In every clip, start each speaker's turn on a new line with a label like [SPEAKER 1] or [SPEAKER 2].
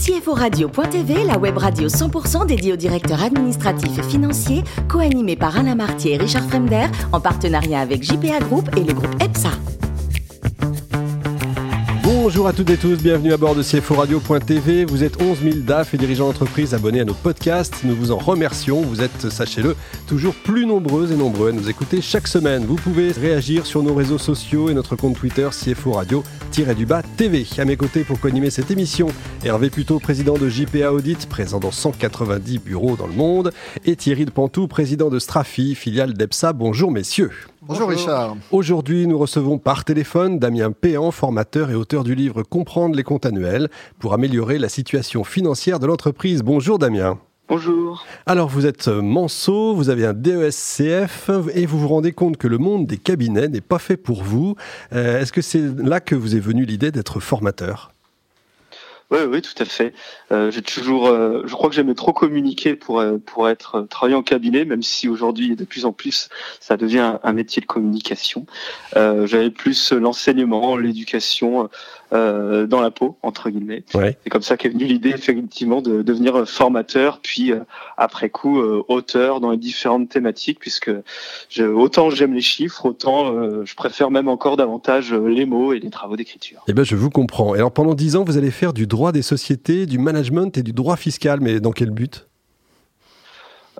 [SPEAKER 1] CFORadio.tv, la web radio 100% dédiée aux directeurs administratifs et financiers, co-animée par Alain Martier et Richard Fremder, en partenariat avec JPA Group et le groupe EPSA.
[SPEAKER 2] Bonjour à toutes et tous, bienvenue à bord de CFO Radio.tv. Vous êtes 11 000 DAF et dirigeants d'entreprise abonnés à nos podcasts. Nous vous en remercions. Vous êtes, sachez-le, toujours plus nombreux et nombreux à nous écouter chaque semaine. Vous pouvez réagir sur nos réseaux sociaux et notre compte Twitter CFO Radio-du-bas TV. À mes côtés pour co-animer cette émission, Hervé Puto, président de JPA Audit, présent dans 190 bureaux dans le monde, et Thierry de Pantou, président de Strafi, filiale d'EPSA. Bonjour messieurs.
[SPEAKER 3] Bonjour, Richard.
[SPEAKER 2] Aujourd'hui, nous recevons par téléphone Damien Péan, formateur et auteur du livre Comprendre les comptes annuels pour améliorer la situation financière de l'entreprise. Bonjour Damien.
[SPEAKER 4] Bonjour.
[SPEAKER 2] Alors vous êtes manceau, vous avez un DESCF et vous vous rendez compte que le monde des cabinets n'est pas fait pour vous. Euh, est-ce que c'est là que vous est venue l'idée d'être formateur?
[SPEAKER 4] Oui, oui, tout à fait. Euh, j'ai toujours, euh, je crois que j'aimais trop communiquer pour euh, pour être euh, travailler en cabinet, même si aujourd'hui de plus en plus ça devient un, métier de communication. J'avais plus l'enseignement, l'éducation dans la peau entre guillemets. C'est comme ça qu'est venue l'idée effectivement de devenir formateur, puis après coup auteur dans les différentes thématiques, puisque je, autant j'aime les chiffres, autant je préfère même encore davantage les mots et les travaux d'écriture.
[SPEAKER 2] Eh ben, je vous comprends. Et alors pendant dix ans, vous allez faire du droit des sociétés, du management et du droit fiscal, mais dans quel but?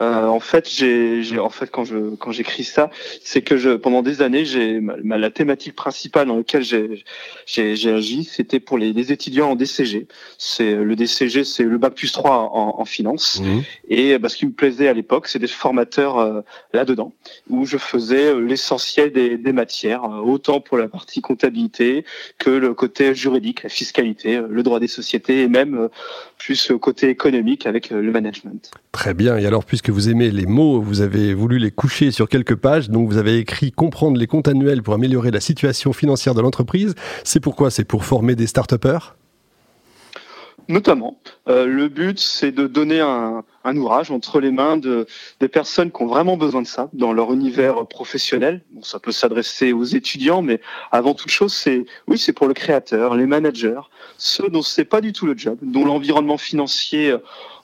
[SPEAKER 4] Euh, en fait, j'ai, en fait, quand je quand j'écris ça, c'est que je pendant des années, j'ai la thématique principale dans laquelle j'ai j'ai agi, c'était pour les, les, étudiants en DCG. C'est le DCG, c'est le bac plus 3 en, en finance. Mmh. Et bah, ce qui me plaisait à l'époque, c'est des formateurs euh, là-dedans, où je faisais euh, l'essentiel des, des matières, autant pour la partie comptabilité que le côté juridique, la fiscalité, le droit des sociétés et même plus côté économique avec le management.
[SPEAKER 2] Très bien. Et alors, puisque vous aimez les mots, vous avez voulu les coucher sur quelques pages, donc vous avez écrit Comprendre les comptes annuels pour améliorer la situation financière de l'entreprise. C'est pourquoi C'est pour former des start-upers?
[SPEAKER 4] Notamment. Euh, le but, c'est de donner un, un, ouvrage entre les mains de, des personnes qui ont vraiment besoin de ça dans leur univers professionnel. Bon, ça peut s'adresser aux étudiants, mais avant toute chose, c'est oui, c'est pour le créateur, les managers, ceux dont c'est pas du tout le job, dont l'environnement financier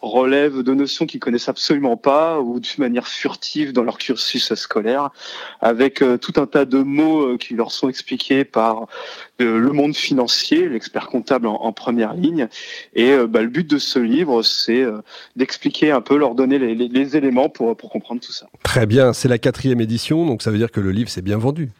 [SPEAKER 4] relève de notions qu'ils connaissent absolument pas ou d'une manière furtive dans leur cursus scolaire, avec euh, tout un tas de mots euh, qui leur sont expliqués par euh, le monde financier, l'expert comptable en, première ligne. Et bah, le but de ce livre, c'est d'expliquer un peu, leur donner les, les éléments pour, pour comprendre tout ça.
[SPEAKER 2] Très bien, c'est la quatrième édition, donc ça veut dire que le livre s'est bien vendu.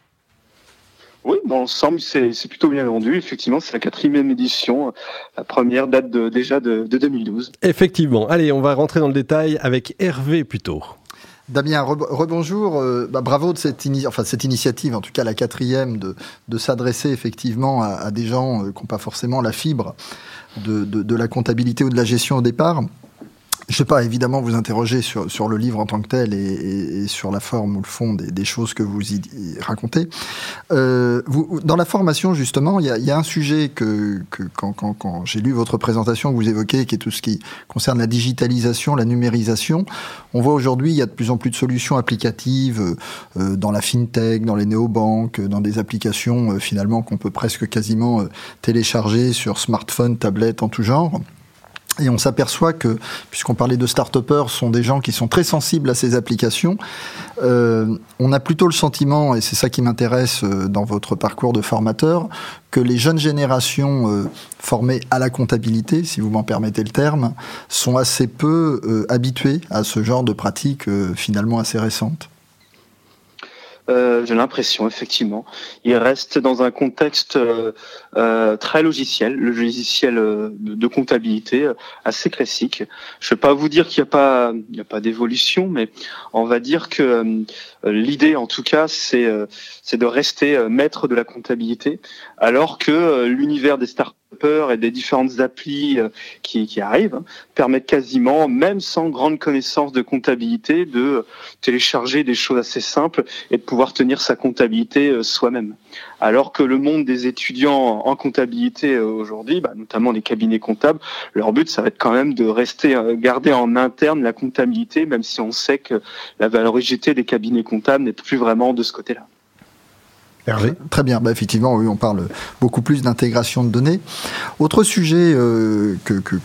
[SPEAKER 4] Oui, dans l'ensemble, c'est plutôt bien vendu. Effectivement, c'est la quatrième édition. La première date de, déjà de, 2012.
[SPEAKER 2] Effectivement. Allez, on va rentrer dans le détail avec Hervé plutôt.
[SPEAKER 3] Damien, rebonjour. Euh, bah, bravo de cette, enfin, cette initiative, en tout cas la quatrième, de, de s'adresser effectivement à, des gens euh, qui n'ont pas forcément la fibre de, de, la comptabilité ou de la gestion au départ. Je sais pas, évidemment, vous interroger sur, sur le livre en tant que tel et, et, sur la forme ou le fond des, des choses que vous y, racontez. Euh, vous, dans la formation, justement, il y a, y a, un sujet que, que quand, quand, quand j'ai lu votre présentation vous évoquez, qui est tout ce qui concerne la digitalisation, la numérisation. On voit aujourd'hui, il y a de plus en plus de solutions applicatives euh, dans la fintech, dans les néobanques, dans des applications euh, finalement qu'on peut presque quasiment euh, télécharger sur smartphone, tablette, en tout genre. Et on s'aperçoit que, puisqu'on parlait de start-upers, sont des gens qui sont très sensibles à ces applications. Euh, on a plutôt le sentiment, et c'est ça qui m'intéresse euh, dans votre parcours de formateur, que les jeunes générations euh, formées à la comptabilité, si vous m'en permettez le terme, sont assez peu euh, habituées à ce genre de pratiques finalement assez récentes.
[SPEAKER 4] Euh, j'ai l'impression, effectivement. Il reste dans un contexte euh, euh très logiciel, le logiciel euh, de, comptabilité assez classique. Je ne vais pas vous dire qu'il n'y a pas, il a pas d'évolution, mais on va dire que l'idée, en tout cas, c'est c'est de rester maître de la comptabilité, alors que l'univers des startups et des différentes applis euh, qui, qui, arrivent permettent quasiment, même sans grande connaissance de comptabilité, de télécharger des choses assez simples et de pouvoir tenir sa comptabilité euh, soi-même. Alors que le monde des étudiants en comptabilité euh, aujourd'hui, bah, notamment les cabinets comptables, leur but, ça va être quand même de rester, garder en interne la comptabilité, même si on sait que la valorité des cabinets comptables n'est plus vraiment de ce côté-là.
[SPEAKER 3] Très bien, bah, effectivement, oui, on parle beaucoup plus d'intégration de données. Autre sujet euh, que, que,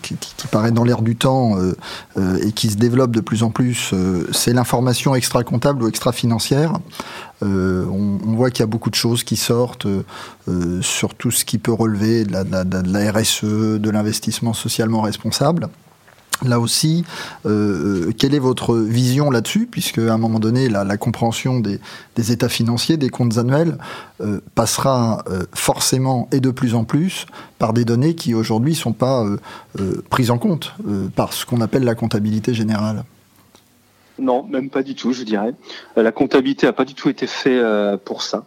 [SPEAKER 3] qui, paraît dans l'air du temps euh, euh, et qui se développe de plus en plus, c'est l'information extra-comptable ou extra-financière. On, voit qu'il y a beaucoup de choses qui sortent sur tout ce qui peut relever de la, de la RSE, de l'investissement socialement responsable. Là aussi, euh, euh, quelle est votre vision là-dessus Puisque à un moment donné, la, compréhension des, états financiers, des comptes annuels, euh, passera forcément et de plus en plus par des données qui aujourd'hui ne sont pas prises en compte par ce qu'on appelle la comptabilité générale.
[SPEAKER 4] Non, même pas du tout, je dirais. La comptabilité n'a pas du tout été faite pour ça.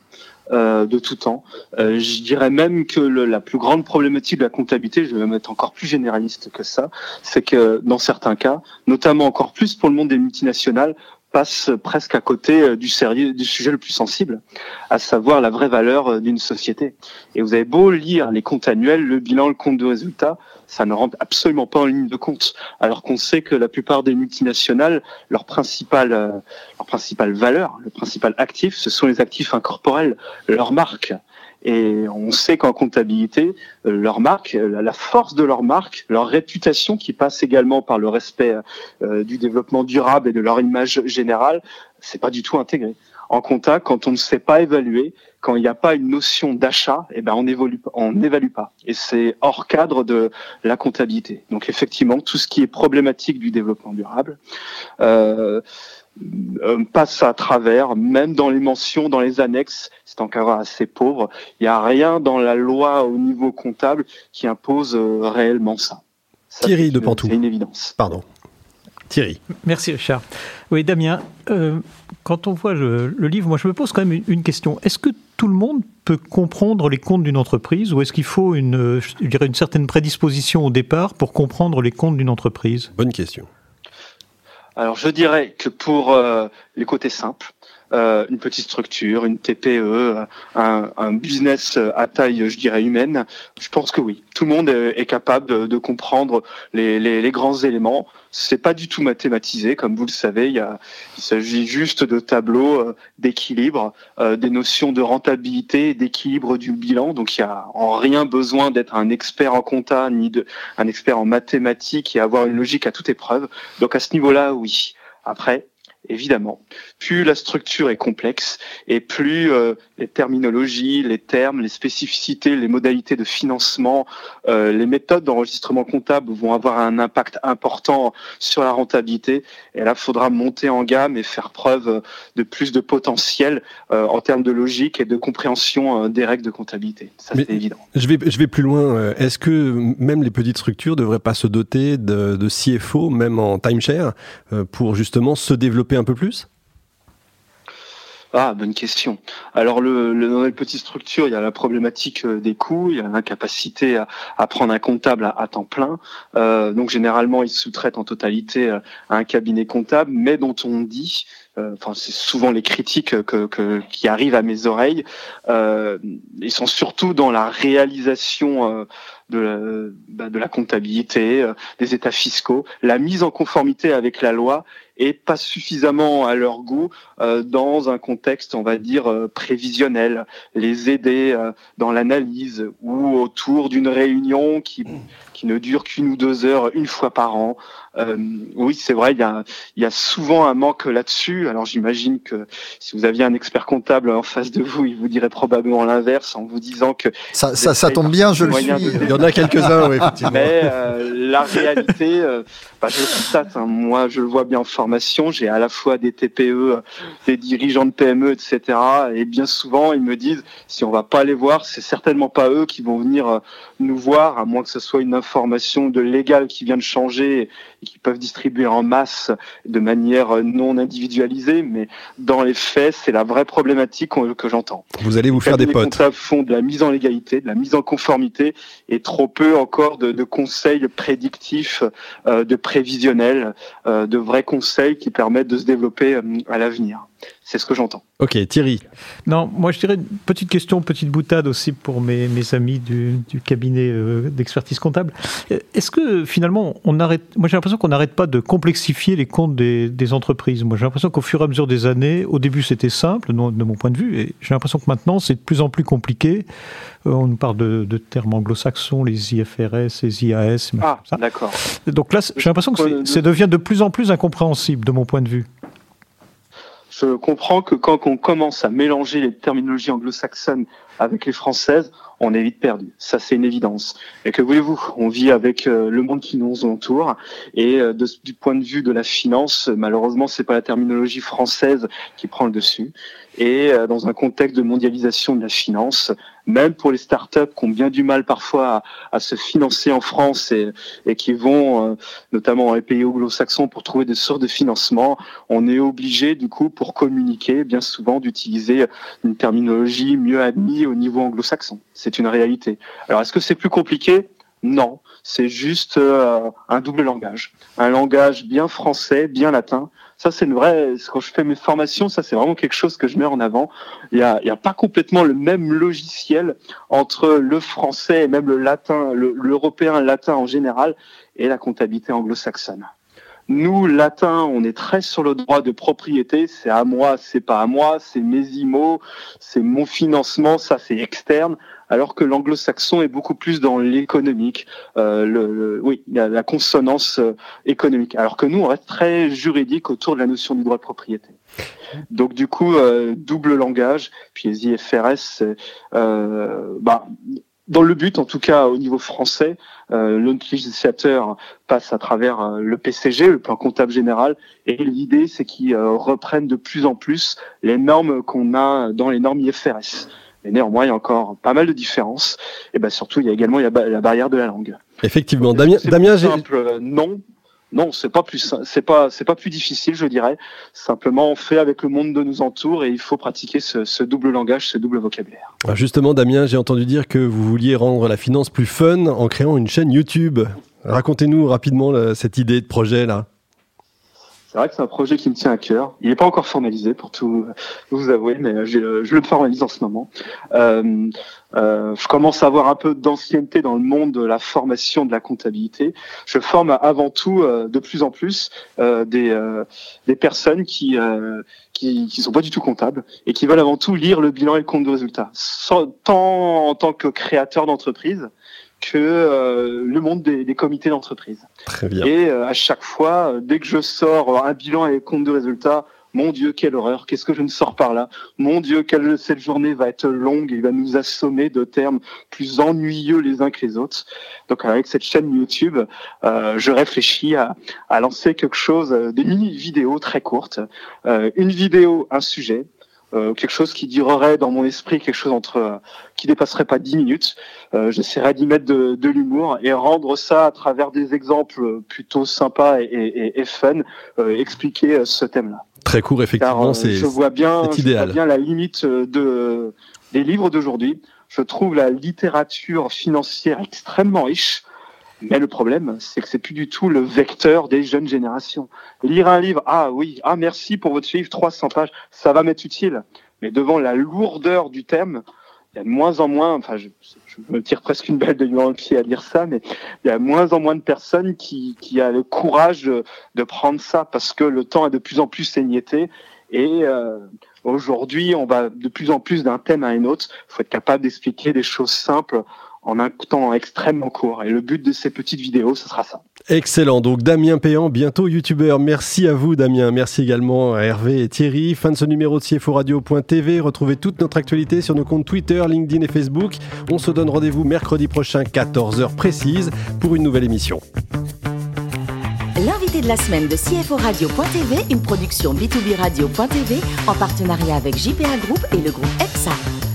[SPEAKER 4] Euh, de tout temps. Euh, je dirais même que la plus grande problématique de la comptabilité, je vais même être encore plus généraliste que ça, c'est que dans certains cas, notamment encore plus pour le monde des multinationales, passe presque à côté euh, du sérieux du sujet le plus sensible, à savoir la vraie valeur d'une société. Et vous avez beau lire les comptes annuels, le bilan, le compte de résultat, ça ne rentre absolument pas en ligne de compte. Alors qu'on sait que la plupart des multinationales, leur principale, euh, leur principale valeur, le principal actif, ce sont les actifs incorporels, leur marque. Et on sait qu'en comptabilité, euh, leur marque, euh, la force de leur marque, leur réputation qui passe également par le respect du développement durable et de leur image générale, c'est pas du tout intégré en compta, quand on ne sait pas évaluer, quand il n'y a pas une notion d'achat, eh ben on évolue, on n'évalue pas. Et c'est hors cadre de la comptabilité. Donc effectivement, tout ce qui est problématique du développement durable euh, euh passe à travers, même dans les mentions, dans les annexes, c'est encore assez pauvre. Il n'y a rien dans la loi au niveau comptable qui impose euh, réellement ça.
[SPEAKER 2] ça Thierry de Pantou.
[SPEAKER 4] C'est une évidence.
[SPEAKER 2] Pardon. Thierry.
[SPEAKER 5] Merci Richard. Oui, Damien, euh, quand on voit le, livre, moi je me pose quand même une, question. Est-ce que tout le monde peut comprendre les comptes d'une entreprise ou est-ce qu'il faut une, je dirais une certaine prédisposition au départ pour comprendre les comptes d'une entreprise?
[SPEAKER 2] Bonne question.
[SPEAKER 4] Alors je dirais que pour euh, les côtés simples, euh, une petite structure, une TPE, un, un, business à taille, je dirais, humaine, je pense que oui. Tout le monde est, capable de, de comprendre les, les, les, grands éléments. C'est pas du tout mathématisé, comme vous le savez. Il, y a, il s'agit juste de tableaux euh, d'équilibre, euh, des notions de rentabilité, d'équilibre du bilan. Donc il y a en rien besoin d'être un expert en compta ni de, un expert en mathématiques et avoir une logique à toute épreuve. Donc à ce niveau-là, oui. Après, évidemment. Plus la structure est complexe et plus euh, les terminologies, les termes, les spécificités, les modalités de financement, euh, les méthodes d'enregistrement comptable vont avoir un impact important sur la rentabilité. Et là, il faudra monter en gamme et faire preuve de plus de potentiel euh, en termes de logique et de compréhension des règles de comptabilité. Ça, c'est évident.
[SPEAKER 2] Je vais, je vais plus loin. Est-ce que même les petites structures ne devraient pas se doter de, de CFO, même en timeshare, pour justement se développer un peu plus
[SPEAKER 4] ah, bonne question. Alors, le, le, dans les petites structures, il y a la problématique euh, des coûts, il y a l'incapacité à, prendre un comptable à, temps plein. Euh, donc, généralement, ils sous-traitent en totalité euh, à un cabinet comptable, mais dont on dit, euh, enfin, c'est souvent les critiques que, qui arrivent à mes oreilles, euh, ils sont surtout dans la réalisation de la, bah, de la comptabilité, des états fiscaux, la mise en conformité avec la loi et pas suffisamment à leur goût euh, dans un contexte, on va dire, euh, prévisionnel, les aider euh, dans l'analyse ou autour d'une réunion qui, qui ne dure qu'une ou deux heures, une fois par an. oui, c'est vrai, il y a, y a souvent un manque là-dessus. Alors j'imagine que si vous aviez un expert comptable en face de vous, il vous dirait probablement l'inverse en vous disant que...
[SPEAKER 3] Ça, ça, ça tombe bien, je le suis. Il
[SPEAKER 2] y en a quelques-uns, oui.
[SPEAKER 4] Mais la réalité, bah, je ça, hein. moi je le vois bien en formation, j'ai à la fois des TPE, des dirigeants de PME, etc. Et bien souvent, ils me disent, si on va pas les voir, c'est certainement pas eux qui vont venir euh, nous voir, à moins que ce soit une information de légal qui vient de changer et qui peuvent distribuer en masse de manière euh, non individualisée. Mais dans les faits, c'est la vraie problématique que j'entends.
[SPEAKER 2] Vous allez vous faire des potes.
[SPEAKER 4] Les font de la mise en légalité, de la mise en conformité, et trop peu encore de, de conseils prédictifs, euh, de prévisionnels, euh, de vrais conseils qui permettent de se développer euh, à l'avenir. C'est ce que j'entends.
[SPEAKER 2] Ok, Thierry.
[SPEAKER 5] Non, moi je dirais une petite question, petite boutade aussi pour mes, mes amis du, du cabinet euh, d'expertise comptable. Est-ce que finalement, on arrête. Moi j'ai l'impression qu'on n'arrête pas de complexifier les comptes des, des entreprises. Moi j'ai l'impression qu'au fur et à mesure des années, au début c'était simple, de mon point de vue, et j'ai l'impression que maintenant c'est de plus en plus compliqué. Euh, on nous parle de, de termes anglo-saxons, les IFRS, les IAS.
[SPEAKER 4] Ah, d'accord.
[SPEAKER 5] Donc là, j'ai l'impression que ça devient de plus en plus incompréhensible de mon point de vue.
[SPEAKER 4] Je comprends que quand on commence à mélanger les terminologies anglo-saxonnes avec les françaises, on est vite perdu. Ça, c'est une évidence. Et que voulez-vous? On vit avec euh, le monde qui nous entoure. Et euh, du point de vue de la finance, malheureusement, c'est pas la terminologie française qui prend le dessus. Et euh, dans un contexte de mondialisation de la finance, même pour les startups qui ont bien du mal parfois à, se financer en France et, et qui vont notamment dans les pays anglo-saxons pour trouver des sources de financement, on est obligé du coup pour communiquer bien souvent d'utiliser une terminologie mieux admise au niveau anglo-saxon. C'est une réalité. Alors, est-ce que c'est plus compliqué? Non, c'est juste euh, un double langage, un langage bien français, bien latin. Ça, c'est une vraie. Quand je fais mes formations, ça, c'est vraiment quelque chose que je mets en avant. Il n'y a, a, pas complètement le même logiciel entre le français et même le latin, l'européen latin en général, et la comptabilité anglo-saxonne. Nous, latins, on est très sur le droit de propriété. C'est à moi, c'est pas à moi, c'est mes IMO, c'est mon financement, ça c'est externe. Alors que l'anglo-saxon est beaucoup plus dans l'économique, euh, le, oui, la, la consonance euh, économique. Alors que nous, on reste très juridique autour de la notion du droit de propriété. Donc du coup, euh, double langage. Puis les IFRS, euh, bah, dans le but, en tout cas au niveau français, euh, le passe à travers euh, le PCG, le plan comptable général, et l'idée c'est qu'ils euh, reprennent de plus en plus les normes qu'on a dans les normes IFRS. Mais néanmoins, il y a encore pas mal de différences. Et ben surtout, il y a également la barrière de la langue.
[SPEAKER 2] Effectivement, Damien, Damien,
[SPEAKER 4] simple, non, non, c'est pas plus, pas, plus difficile, je dirais. Simplement, on fait avec le monde de nous entoure et il faut pratiquer ce, double langage, ce double vocabulaire.
[SPEAKER 2] justement, Damien, j'ai entendu dire que vous vouliez rendre la finance plus fun en créant une chaîne YouTube. Racontez-nous rapidement cette idée de projet là.
[SPEAKER 4] C'est vrai que c'est un projet qui me tient à cœur. Il n'est pas encore formalisé, pour tout vous avouer, mais je le formalise en ce moment. Euh, euh, je commence à avoir un peu d'ancienneté dans le monde de la formation de la comptabilité. Je forme avant tout, euh, de plus en plus, euh, des, euh, des personnes qui qui qui sont pas du tout comptables et qui veulent avant tout lire le bilan et le compte de résultat, tant en tant que créateur d'entreprise que euh, le monde des, des comités d'entreprise. Et euh, à chaque fois, euh, dès que je sors un bilan et compte de résultats, mon Dieu, quelle horreur, qu'est-ce que je ne sors par là? Mon Dieu, quelle, cette journée va être longue et va nous assommer de termes plus ennuyeux les uns que les autres. Donc avec cette chaîne YouTube, euh, je réfléchis à, à, lancer quelque chose, des mini-vidéos très courtes. Euh, une vidéo, un sujet, euh, quelque chose qui durerait dans mon esprit quelque chose entre euh, qui dépasserait pas dix minutes. Euh, J'essaierai d'y mettre de, de l'humour et rendre ça à travers des exemples plutôt sympas et, et, et fun, euh, expliquer ce thème-là.
[SPEAKER 2] Très court, effectivement, c'est
[SPEAKER 4] je vois bien, je vois bien la limite de des livres d'aujourd'hui. Je trouve la littérature financière extrêmement riche. Mais le problème, c'est que c'est plus du tout le vecteur des jeunes générations. Lire un livre, ah oui, ah merci pour votre livre, 300 pages, ça va m'être utile. Mais devant la lourdeur du thème, il y a de moins en moins, enfin, je, me tire presque une balle de dans le pied à dire ça, mais il y a de moins en moins de personnes qui, qui a le courage de, prendre ça parce que le temps est de plus en plus saignété et euh, aujourd'hui, on va de plus en plus d'un thème à un autre. Il faut être capable d'expliquer des choses simples en un temps extrêmement court. Et le but de ces petites vidéos, ce sera ça.
[SPEAKER 2] Excellent. Donc Damien Péan, bientôt youtubeur. Merci à vous Damien. Merci également à Hervé et Thierry. Fin de ce numéro de CFO Radio.tv. Retrouvez toute notre actualité sur nos comptes Twitter, LinkedIn et Facebook. On se donne rendez-vous mercredi prochain, 14h précise, pour une nouvelle émission.
[SPEAKER 1] L'invité de la semaine de CFO Radio.tv, une production B2B Radio.tv en partenariat avec JPA Group et le groupe EPSA.